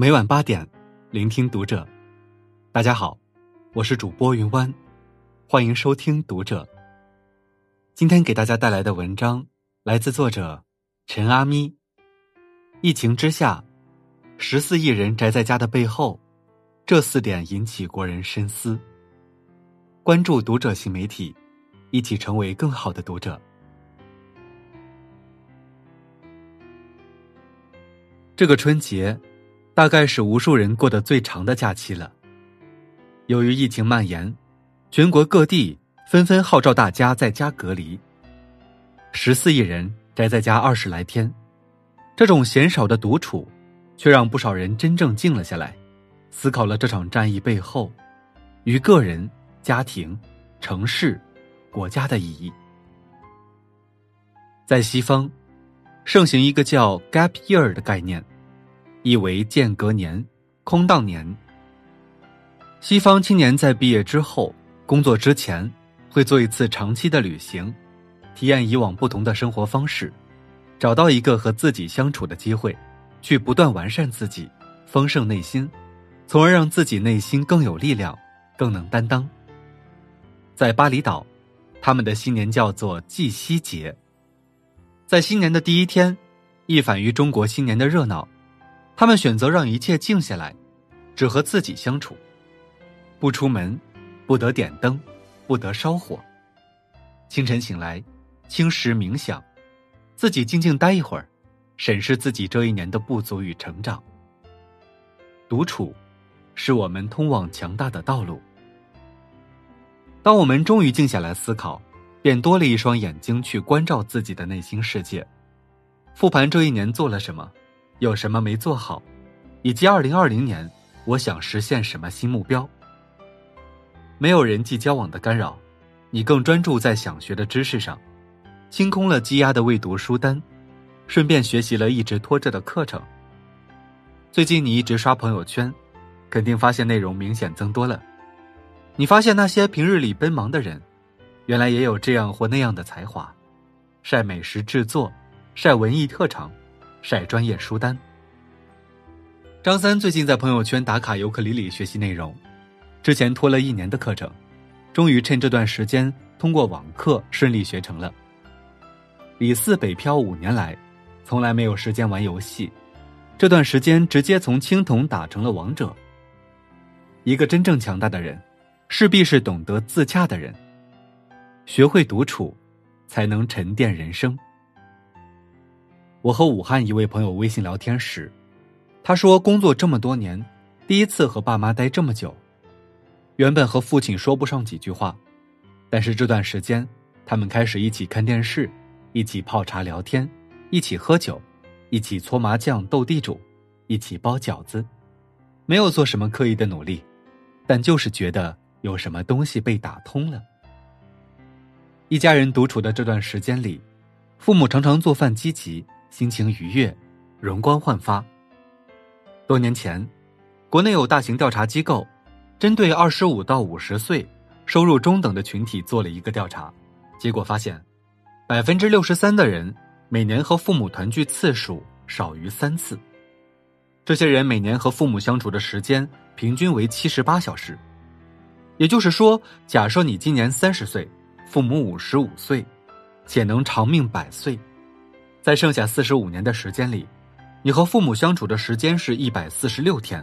每晚八点，聆听读者。大家好，我是主播云湾，欢迎收听读者。今天给大家带来的文章来自作者陈阿咪。疫情之下，十四亿人宅在家的背后，这四点引起国人深思。关注读者新媒体，一起成为更好的读者。这个春节，大概是无数人过得最长的假期了。由于疫情蔓延，全国各地纷纷号召大家在家隔离。十四亿人宅在家二十来天，这种鲜少的独处，却让不少人真正静了下来，思考了这场战役背后，与个人、家庭、城市、国家的意义。在西方。盛行一个叫 “gap year” 的概念，意为间隔年、空档年。西方青年在毕业之后、工作之前，会做一次长期的旅行，体验以往不同的生活方式，找到一个和自己相处的机会，去不断完善自己，丰盛内心，从而让自己内心更有力量，更能担当。在巴厘岛，他们的新年叫做祭夕节。在新年的第一天，一反于中国新年的热闹，他们选择让一切静下来，只和自己相处，不出门，不得点灯，不得烧火。清晨醒来，轻食冥想，自己静静待一会儿，审视自己这一年的不足与成长。独处，是我们通往强大的道路。当我们终于静下来思考。便多了一双眼睛去关照自己的内心世界，复盘这一年做了什么，有什么没做好，以及二零二零年我想实现什么新目标。没有人际交往的干扰，你更专注在想学的知识上，清空了积压的未读书单，顺便学习了一直拖着的课程。最近你一直刷朋友圈，肯定发现内容明显增多了。你发现那些平日里奔忙的人。原来也有这样或那样的才华，晒美食制作，晒文艺特长，晒专业书单。张三最近在朋友圈打卡尤克里里学习内容，之前拖了一年的课程，终于趁这段时间通过网课顺利学成了。李四北漂五年来，从来没有时间玩游戏，这段时间直接从青铜打成了王者。一个真正强大的人，势必是懂得自洽的人。学会独处，才能沉淀人生。我和武汉一位朋友微信聊天时，他说工作这么多年，第一次和爸妈待这么久。原本和父亲说不上几句话，但是这段时间，他们开始一起看电视，一起泡茶聊天，一起喝酒，一起搓麻将斗地主，一起包饺子，没有做什么刻意的努力，但就是觉得有什么东西被打通了。一家人独处的这段时间里，父母常常做饭积极，心情愉悦，容光焕发。多年前，国内有大型调查机构，针对二十五到五十岁、收入中等的群体做了一个调查，结果发现，百分之六十三的人每年和父母团聚次数少于三次。这些人每年和父母相处的时间平均为七十八小时，也就是说，假设你今年三十岁。父母五十五岁，且能长命百岁，在剩下四十五年的时间里，你和父母相处的时间是一百四十六天，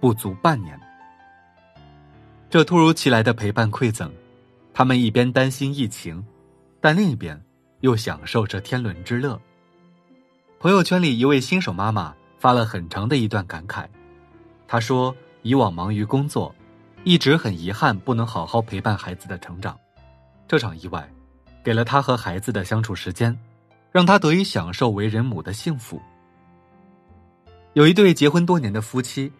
不足半年。这突如其来的陪伴馈赠，他们一边担心疫情，但另一边又享受着天伦之乐。朋友圈里一位新手妈妈发了很长的一段感慨，她说：“以往忙于工作，一直很遗憾不能好好陪伴孩子的成长。”这场意外，给了她和孩子的相处时间，让他得以享受为人母的幸福。有一对结婚多年的夫妻，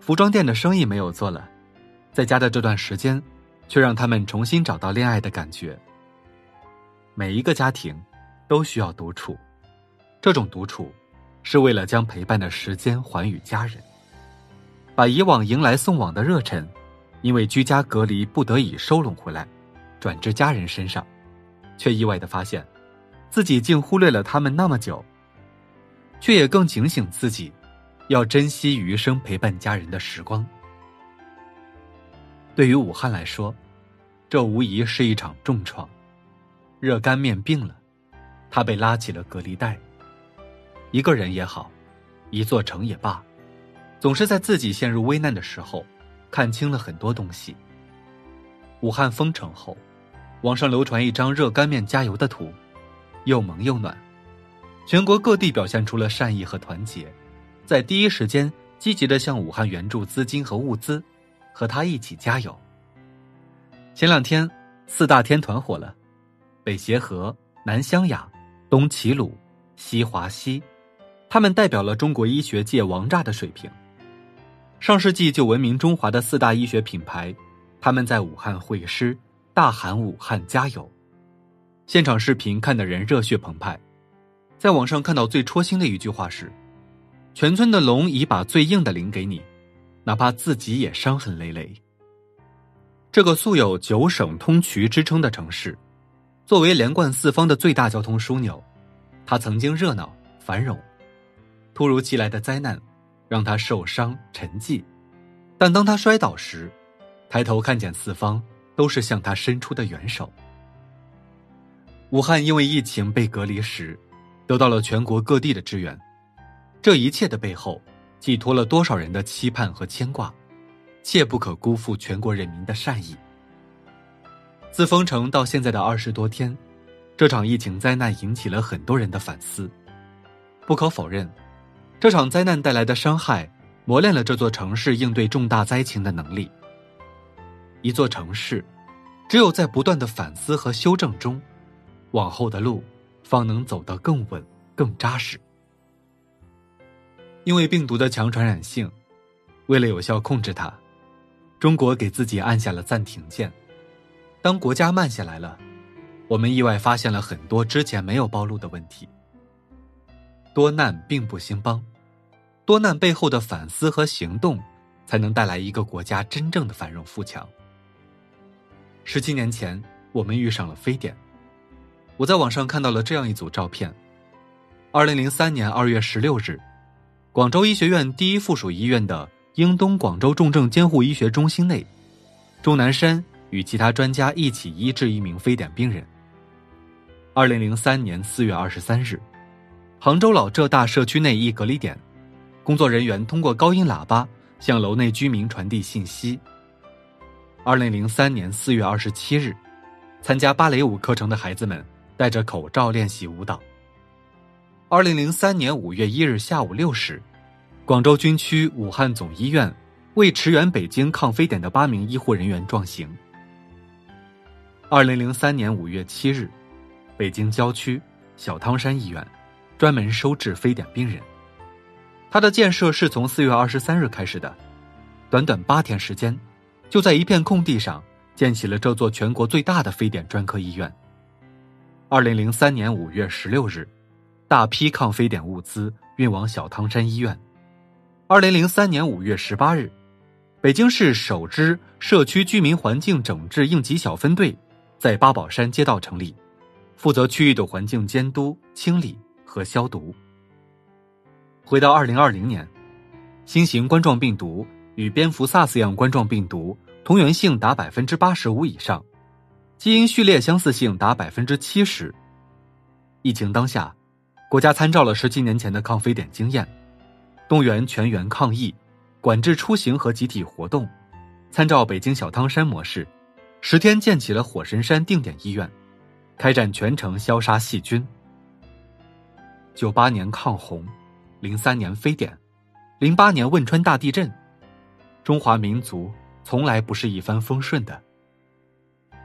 服装店的生意没有做了，在家的这段时间，却让他们重新找到恋爱的感觉。每一个家庭，都需要独处，这种独处，是为了将陪伴的时间还与家人，把以往迎来送往的热忱，因为居家隔离不得已收拢回来。转至家人身上，却意外的发现，自己竟忽略了他们那么久，却也更警醒自己，要珍惜余生陪伴家人的时光。对于武汉来说，这无疑是一场重创。热干面病了，他被拉起了隔离带。一个人也好，一座城也罢，总是在自己陷入危难的时候，看清了很多东西。武汉封城后，网上流传一张热干面加油的图，又萌又暖。全国各地表现出了善意和团结，在第一时间积极的向武汉援助资金和物资，和他一起加油。前两天，四大天团火了，北协和、南湘雅、东齐鲁、西华西，他们代表了中国医学界王炸的水平。上世纪就闻名中华的四大医学品牌。他们在武汉会师，大喊“武汉加油”，现场视频看得人热血澎湃。在网上看到最戳心的一句话是：“全村的龙已把最硬的铃给你，哪怕自己也伤痕累累。”这个素有九省通衢之称的城市，作为连贯四方的最大交通枢纽，它曾经热闹繁荣。突如其来的灾难，让他受伤沉寂，但当他摔倒时，抬头看见四方都是向他伸出的援手。武汉因为疫情被隔离时，得到了全国各地的支援，这一切的背后，寄托了多少人的期盼和牵挂，切不可辜负全国人民的善意。自封城到现在的二十多天，这场疫情灾难引起了很多人的反思。不可否认，这场灾难带来的伤害，磨练了这座城市应对重大灾情的能力。一座城市，只有在不断的反思和修正中，往后的路方能走得更稳、更扎实。因为病毒的强传染性，为了有效控制它，中国给自己按下了暂停键。当国家慢下来了，我们意外发现了很多之前没有暴露的问题。多难并不兴邦，多难背后的反思和行动，才能带来一个国家真正的繁荣富强。十七年前，我们遇上了非典。我在网上看到了这样一组照片：二零零三年二月十六日，广州医学院第一附属医院的英东广州重症监护医学中心内，钟南山与其他专家一起医治一名非典病人。二零零三年四月二十三日，杭州老浙大社区内一隔离点，工作人员通过高音喇叭向楼内居民传递信息。二零零三年四月二十七日，参加芭蕾舞课程的孩子们戴着口罩练习舞蹈。二零零三年五月一日下午六时，广州军区武汉总医院为驰援北京抗非典的八名医护人员壮行。二零零三年五月七日，北京郊区小汤山医院专门收治非典病人。它的建设是从四月二十三日开始的，短短八天时间。就在一片空地上建起了这座全国最大的非典专科医院。二零零三年五月十六日，大批抗非典物资运往小汤山医院。二零零三年五月十八日，北京市首支社区居民环境整治应急小分队在八宝山街道成立，负责区域的环境监督、清理和消毒。回到二零二零年，新型冠状病毒。与蝙蝠 SARS 样冠状病毒同源性达百分之八十五以上，基因序列相似性达百分之七十。疫情当下，国家参照了十七年前的抗非典经验，动员全员抗疫，管制出行和集体活动，参照北京小汤山模式，十天建起了火神山定点医院，开展全程消杀细菌。九八年抗洪，零三年非典，零八年汶川大地震。中华民族从来不是一帆风顺的。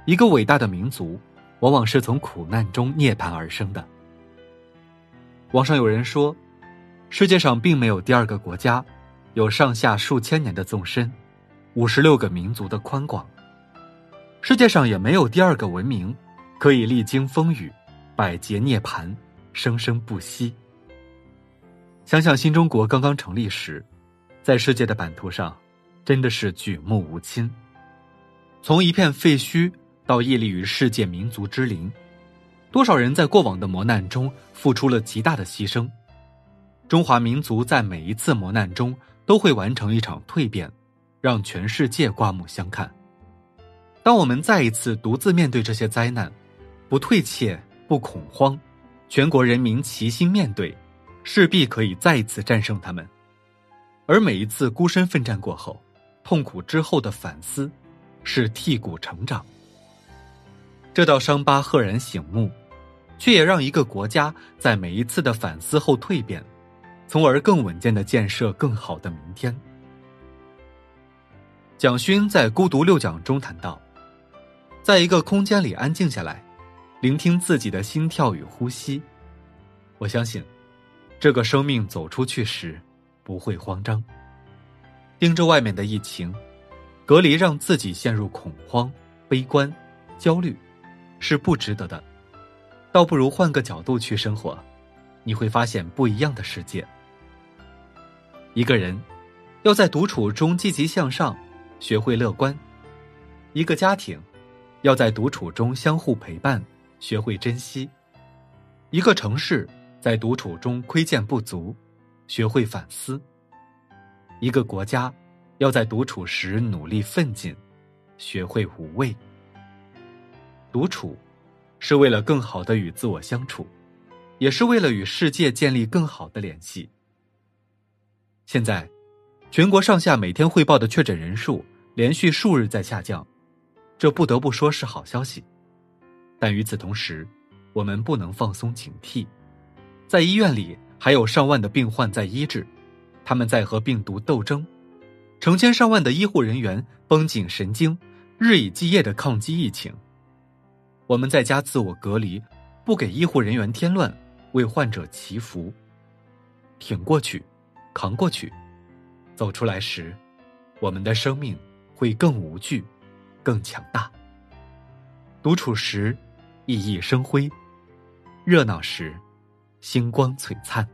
一个伟大的民族，往往是从苦难中涅槃而生的。网上有人说，世界上并没有第二个国家，有上下数千年的纵深，五十六个民族的宽广。世界上也没有第二个文明，可以历经风雨，百劫涅槃，生生不息。想想新中国刚刚成立时，在世界的版图上。真的是举目无亲，从一片废墟到屹立于世界民族之林，多少人在过往的磨难中付出了极大的牺牲。中华民族在每一次磨难中都会完成一场蜕变，让全世界刮目相看。当我们再一次独自面对这些灾难，不退怯，不恐慌，全国人民齐心面对，势必可以再一次战胜他们。而每一次孤身奋战过后，痛苦之后的反思，是剔骨成长。这道伤疤赫然醒目，却也让一个国家在每一次的反思后蜕变，从而更稳健的建设更好的明天。蒋勋在《孤独六讲》中谈到，在一个空间里安静下来，聆听自己的心跳与呼吸，我相信，这个生命走出去时不会慌张。盯着外面的疫情，隔离让自己陷入恐慌、悲观、焦虑。是不值得的，倒不如换个角度去生活，你会发现不一样的世界。一个人要在独处中积极向上，学会乐观；一个家庭要在独处中相互陪伴，学会珍惜；一个城市在独处中窥见不足，学会反思；一个国家要在独处时努力奋进，学会无畏。独处，是为了更好的与自我相处，也是为了与世界建立更好的联系。现在，全国上下每天汇报的确诊人数连续数日在下降，这不得不说是好消息。但与此同时，我们不能放松警惕，在医院里还有上万的病患在医治，他们在和病毒斗争，成千上万的医护人员绷紧神经，日以继夜的抗击疫情。我们在家自我隔离，不给医护人员添乱，为患者祈福，挺过去，扛过去，走出来时，我们的生命会更无惧，更强大。独处时，熠熠生辉；热闹时，星光璀璨。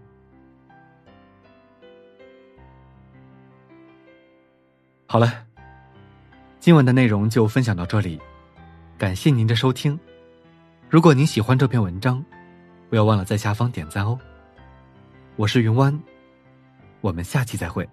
好了，今晚的内容就分享到这里。感谢您的收听，如果您喜欢这篇文章，不要忘了在下方点赞哦。我是云湾，我们下期再会。